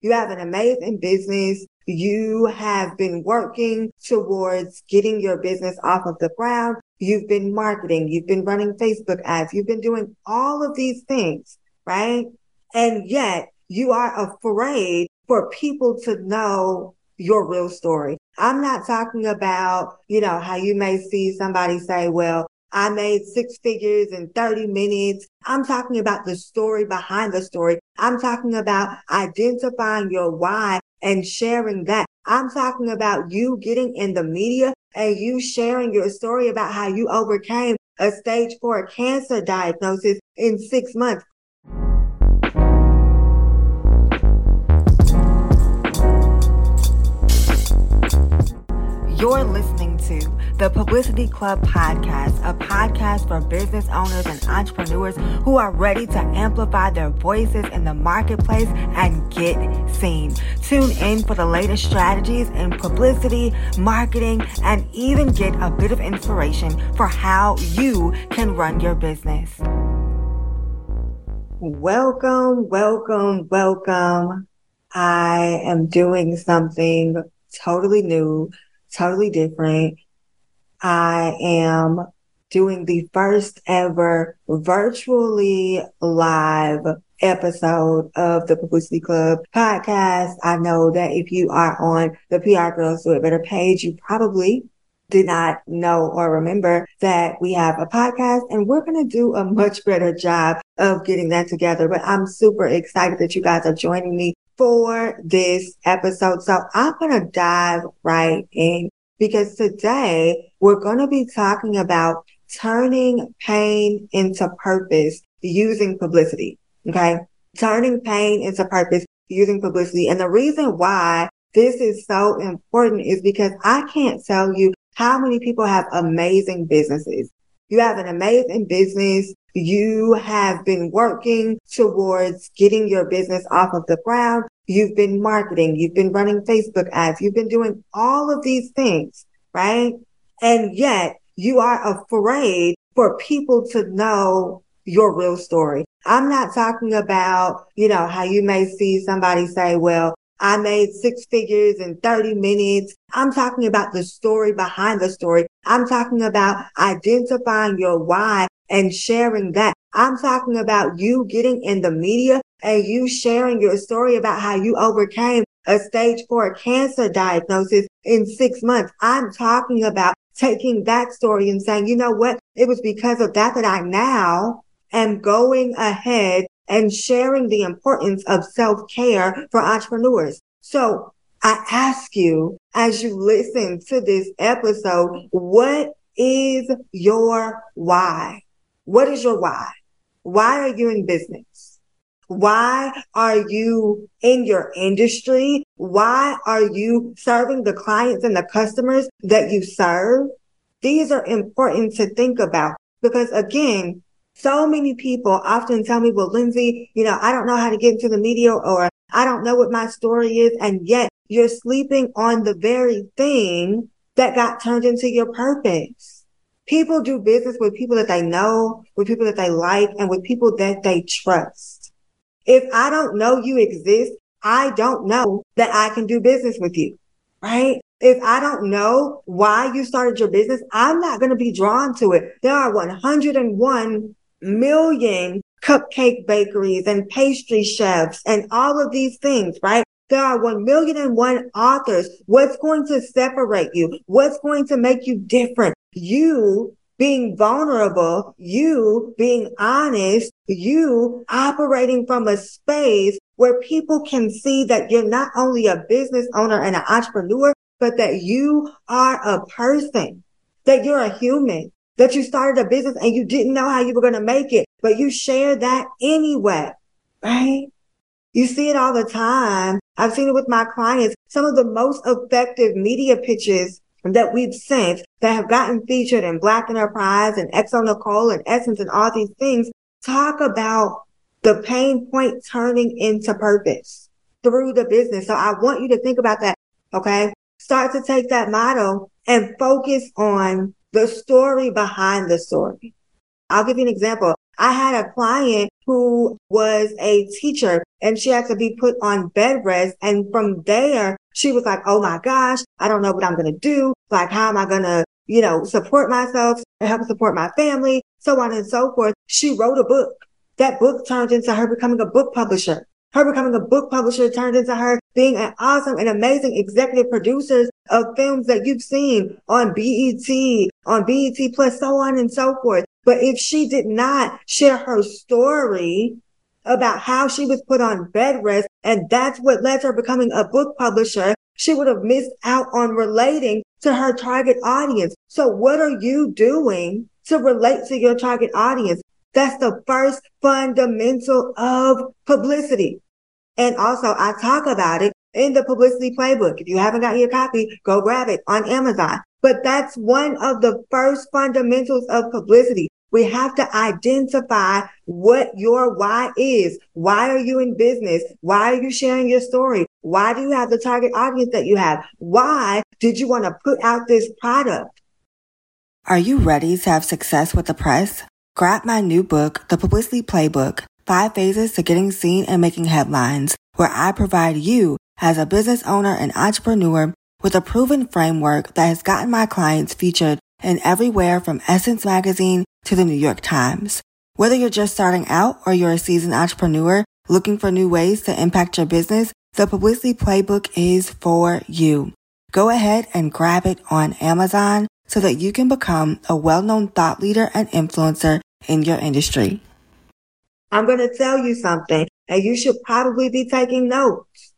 You have an amazing business. You have been working towards getting your business off of the ground. You've been marketing. You've been running Facebook ads. You've been doing all of these things, right? And yet you are afraid for people to know your real story. I'm not talking about, you know, how you may see somebody say, well, I made six figures in 30 minutes. I'm talking about the story behind the story. I'm talking about identifying your why and sharing that. I'm talking about you getting in the media and you sharing your story about how you overcame a stage four cancer diagnosis in six months. You're listening to the Publicity Club Podcast, a podcast for business owners and entrepreneurs who are ready to amplify their voices in the marketplace and get seen. Tune in for the latest strategies in publicity, marketing, and even get a bit of inspiration for how you can run your business. Welcome, welcome, welcome. I am doing something totally new totally different. I am doing the first ever virtually live episode of the Publicity Club podcast. I know that if you are on the PR Girls Do It Better page, you probably did not know or remember that we have a podcast and we're going to do a much better job of getting that together. But I'm super excited that you guys are joining me for this episode. So I'm going to dive right in because today we're going to be talking about turning pain into purpose using publicity. Okay. Turning pain into purpose using publicity. And the reason why this is so important is because I can't tell you how many people have amazing businesses. You have an amazing business. You have been working towards getting your business off of the ground. You've been marketing. You've been running Facebook ads. You've been doing all of these things, right? And yet you are afraid for people to know your real story. I'm not talking about, you know, how you may see somebody say, well, I made six figures in 30 minutes. I'm talking about the story behind the story. I'm talking about identifying your why and sharing that. I'm talking about you getting in the media and you sharing your story about how you overcame a stage four cancer diagnosis in six months. I'm talking about taking that story and saying, you know what? It was because of that that I now am going ahead and sharing the importance of self care for entrepreneurs. So I ask you as you listen to this episode, what is your why? What is your why? Why are you in business? Why are you in your industry? Why are you serving the clients and the customers that you serve? These are important to think about because again, so many people often tell me, well, Lindsay, you know, I don't know how to get into the media or I don't know what my story is. And yet you're sleeping on the very thing that got turned into your purpose. People do business with people that they know, with people that they like, and with people that they trust. If I don't know you exist, I don't know that I can do business with you, right? If I don't know why you started your business, I'm not going to be drawn to it. There are 101 million cupcake bakeries and pastry chefs and all of these things, right? There are 1 million and one authors. What's going to separate you? What's going to make you different? You being vulnerable, you being honest, you operating from a space where people can see that you're not only a business owner and an entrepreneur, but that you are a person, that you're a human, that you started a business and you didn't know how you were going to make it, but you share that anyway, right? You see it all the time. I've seen it with my clients. Some of the most effective media pitches that we've sent that have gotten featured in Black Enterprise and xoNecole and Essence and all these things talk about the pain point turning into purpose through the business. So I want you to think about that. Okay. Start to take that model and focus on the story behind the story. I'll give you an example. I had a client who was a teacher and she had to be put on bed rest. And from there, she was like, Oh my gosh, I don't know what I'm going to do. Like, how am I going to, you know, support myself and help support my family, so on and so forth. She wrote a book. That book turned into her becoming a book publisher. Her becoming a book publisher turned into her being an awesome and amazing executive producer of films that you've seen on BET, on BET Plus, so on and so forth. But if she did not share her story about how she was put on bed rest, and that's what led to her becoming a book publisher, she would have missed out on relating to her target audience. So what are you doing to relate to your target audience? That's the first fundamental of publicity. And also I talk about it in the publicity playbook. If you haven't got your copy, go grab it on Amazon. But that's one of the first fundamentals of publicity. We have to identify what your why is. Why are you in business? Why are you sharing your story? Why do you have the target audience that you have? Why did you want to put out this product? Are you ready to have success with the press? Grab my new book, The Publicity Playbook, Five Phases to Getting Seen and Making Headlines, where I provide you as a business owner and entrepreneur with a proven framework that has gotten my clients featured in everywhere from Essence Magazine to the New York Times. Whether you're just starting out or you're a seasoned entrepreneur looking for new ways to impact your business, the Publicity Playbook is for you. Go ahead and grab it on Amazon so that you can become a well-known thought leader and influencer in your industry. I'm going to tell you something and you should probably be taking notes.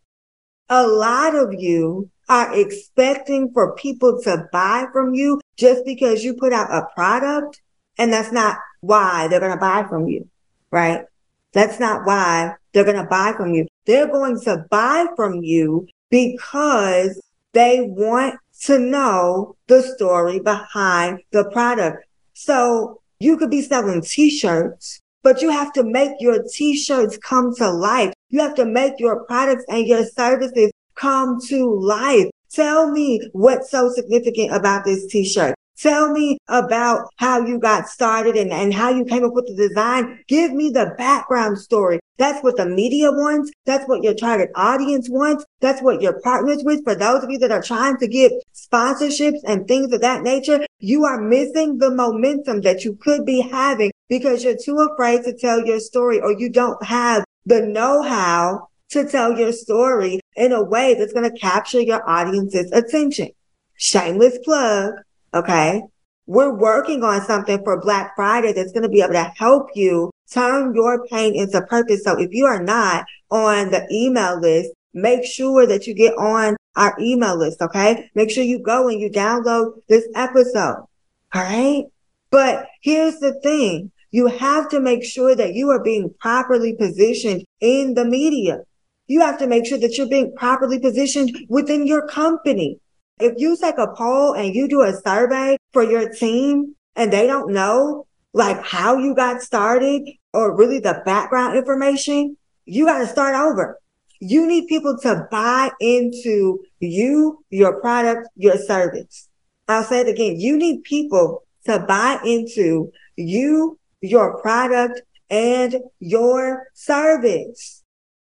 A lot of you are expecting for people to buy from you just because you put out a product. And that's not why they're going to buy from you, right? That's not why they're going to buy from you. They're going to buy from you because they want to know the story behind the product. So you could be selling t-shirts, but you have to make your t-shirts come to life. You have to make your products and your services come to life. Tell me what's so significant about this t-shirt. Tell me about how you got started and, and how you came up with the design. Give me the background story. That's what the media wants. That's what your target audience wants. That's what your partners with. For those of you that are trying to get sponsorships and things of that nature, you are missing the momentum that you could be having because you're too afraid to tell your story or you don't have the know-how to tell your story in a way that's going to capture your audience's attention. Shameless plug. Okay. We're working on something for Black Friday that's going to be able to help you turn your pain into purpose. So if you are not on the email list, make sure that you get on our email list. Okay. Make sure you go and you download this episode. All right. But here's the thing. You have to make sure that you are being properly positioned in the media. You have to make sure that you're being properly positioned within your company. If you take a poll and you do a survey for your team and they don't know like how you got started or really the background information, you got to start over. You need people to buy into you, your product, your service. I'll say it again. You need people to buy into you, your product and your service.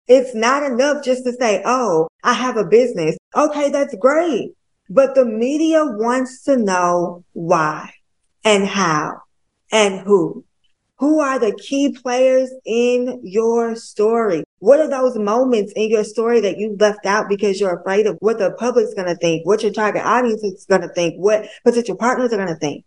It's not enough just to say, Oh, I have a business. Okay. That's great. But the media wants to know why and how and who. Who are the key players in your story? What are those moments in your story that you left out because you're afraid of what the public's going to think, what your target audience is going to think, what potential partners are going to think?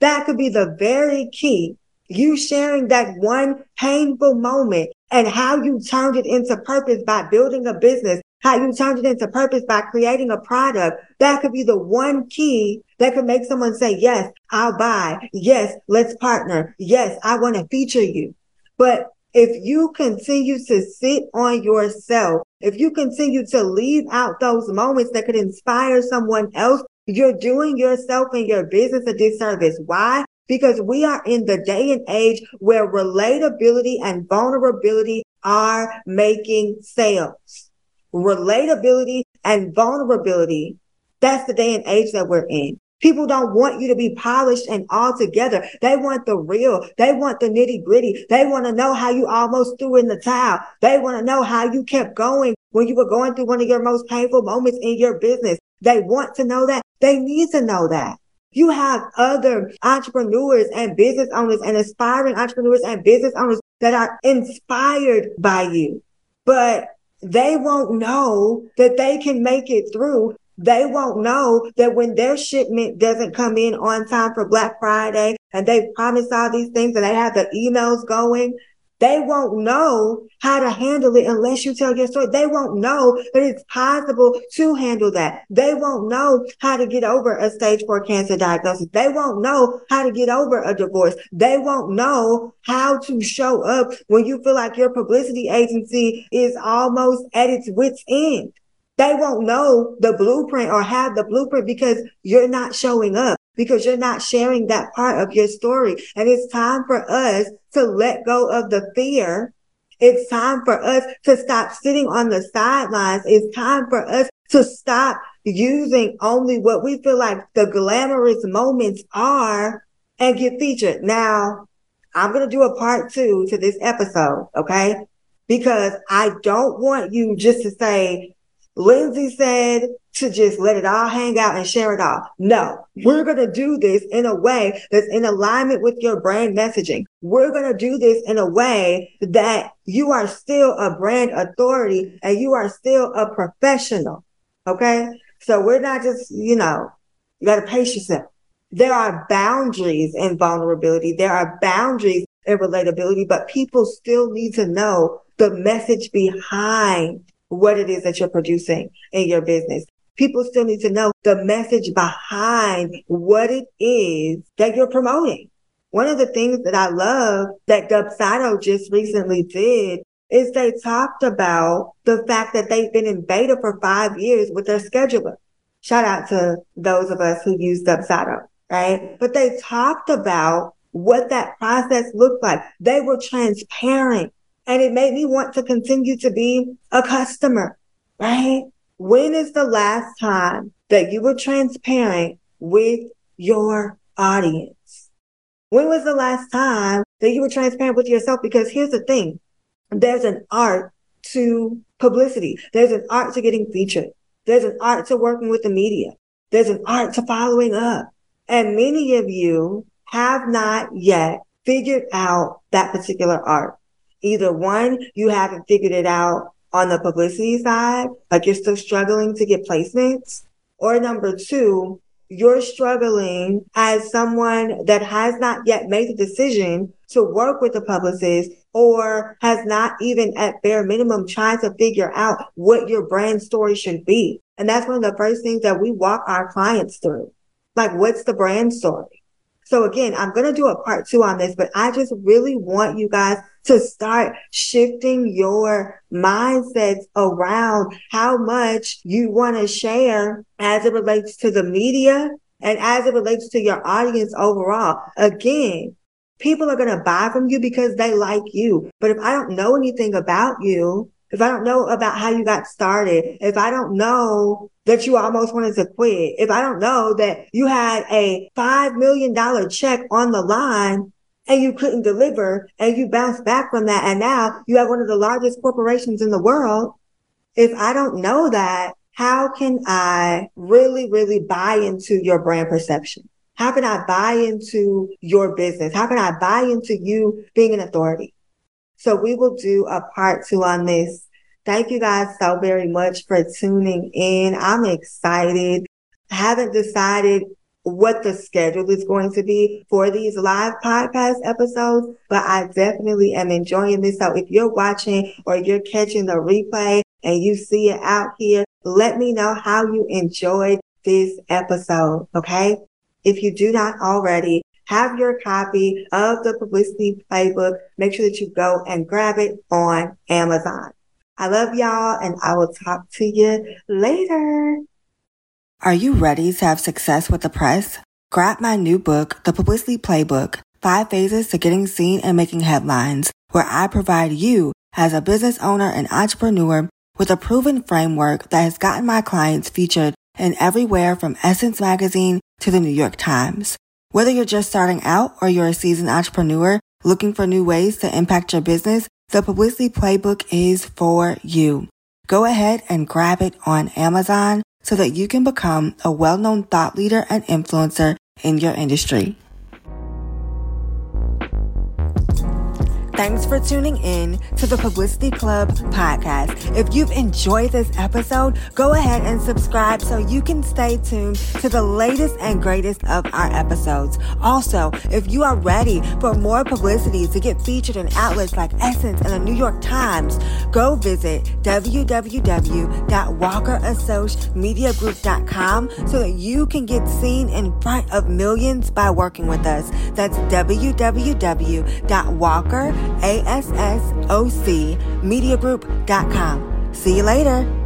That could be the very key. You sharing that one painful moment and how you turned it into purpose by building a business how you turned it into purpose by creating a product. That could be the one key that could make someone say, yes, I'll buy. Yes, let's partner. Yes, I want to feature you. But if you continue to sit on yourself, if you continue to leave out those moments that could inspire someone else, you're doing yourself and your business a disservice. Why? Because we are in the day and age where relatability and vulnerability are making sales relatability and vulnerability. That's the day and age that we're in. People don't want you to be polished and all together. They want the real. They want the nitty gritty. They want to know how you almost threw in the towel. They want to know how you kept going when you were going through one of your most painful moments in your business. They want to know that. They need to know that. You have other entrepreneurs and business owners and aspiring entrepreneurs and business owners that are inspired by you, but they won't know that they can make it through. They won't know that when their shipment doesn't come in on time for Black Friday and they promise all these things and they have the emails going, they won't know how to handle it unless you tell your story. They won't know that it's possible to handle that. They won't know how to get over a stage four cancer diagnosis. They won't know how to get over a divorce. They won't know how to show up when you feel like your publicity agency is almost at its wit's end. They won't know the blueprint or have the blueprint because you're not showing up, because you're not sharing that part of your story. And it's time for us to let go of the fear. It's time for us to stop sitting on the sidelines. It's time for us to stop using only what we feel like the glamorous moments are and get featured. Now, I'm going to do a part two to this episode. Okay. Because I don't want you just to say, Lindsay said to just let it all hang out and share it all. No, we're going to do this in a way that's in alignment with your brand messaging. We're going to do this in a way that you are still a brand authority and you are still a professional. Okay. So we're not just, you know, you got to pace yourself. There are boundaries in vulnerability. There are boundaries in relatability, but people still need to know the message behind what it is that you're producing in your business. People still need to know the message behind what it is that you're promoting. One of the things that I love that Dubsado just recently did is they talked about the fact that they've been in beta for five years with their scheduler. Shout out to those of us who use Dubsado, right? But they talked about what that process looked like. They were transparent and it made me want to continue to be a customer, right? When is the last time that you were transparent with your audience? When was the last time that you were transparent with yourself? Because here's the thing. There's an art to publicity. There's an art to getting featured. There's an art to working with the media. There's an art to following up. And many of you have not yet figured out that particular art. Either one, you haven't figured it out on the publicity side, like you're still struggling to get placements. Or number two, you're struggling as someone that has not yet made the decision to work with a publicist or has not even at bare minimum tried to figure out what your brand story should be. And that's one of the first things that we walk our clients through. Like, what's the brand story? So again, I'm going to do a part two on this, but I just really want you guys to start shifting your mindsets around how much you want to share as it relates to the media and as it relates to your audience overall. Again, people are going to buy from you because they like you. But if I don't know anything about you, if I don't know about how you got started, if I don't know that you almost wanted to quit, if I don't know that you had a $5 million check on the line and you couldn't deliver and you bounced back from that. And now you have one of the largest corporations in the world. If I don't know that, how can I really, really buy into your brand perception? How can I buy into your business? How can I buy into you being an authority? So we will do a part two on this. Thank you guys so very much for tuning in. I'm excited. I haven't decided what the schedule is going to be for these live podcast episodes, but I definitely am enjoying this. So if you're watching or you're catching the replay and you see it out here, let me know how you enjoyed this episode. Okay. If you do not already have your copy of the publicity playbook, make sure that you go and grab it on Amazon. I love y'all and I will talk to you later. Are you ready to have success with the press? Grab my new book, The Publicity Playbook, Five Phases to Getting Seen and Making Headlines, where I provide you as a business owner and entrepreneur with a proven framework that has gotten my clients featured in everywhere from Essence Magazine to the New York Times. Whether you're just starting out or you're a seasoned entrepreneur looking for new ways to impact your business, the Publicity Playbook is for you. Go ahead and grab it on Amazon so that you can become a well-known thought leader and influencer in your industry. Thanks for tuning in to the Publicity Club podcast. If you've enjoyed this episode, go ahead and subscribe so you can stay tuned to the latest and greatest of our episodes. Also, if you are ready for more publicity to get featured in outlets like Essence and the New York Times, go visit www.walkerassocmediagroup.com so that you can get seen in front of millions by working with us. That's www.walker assocmediagroup.com. See you later.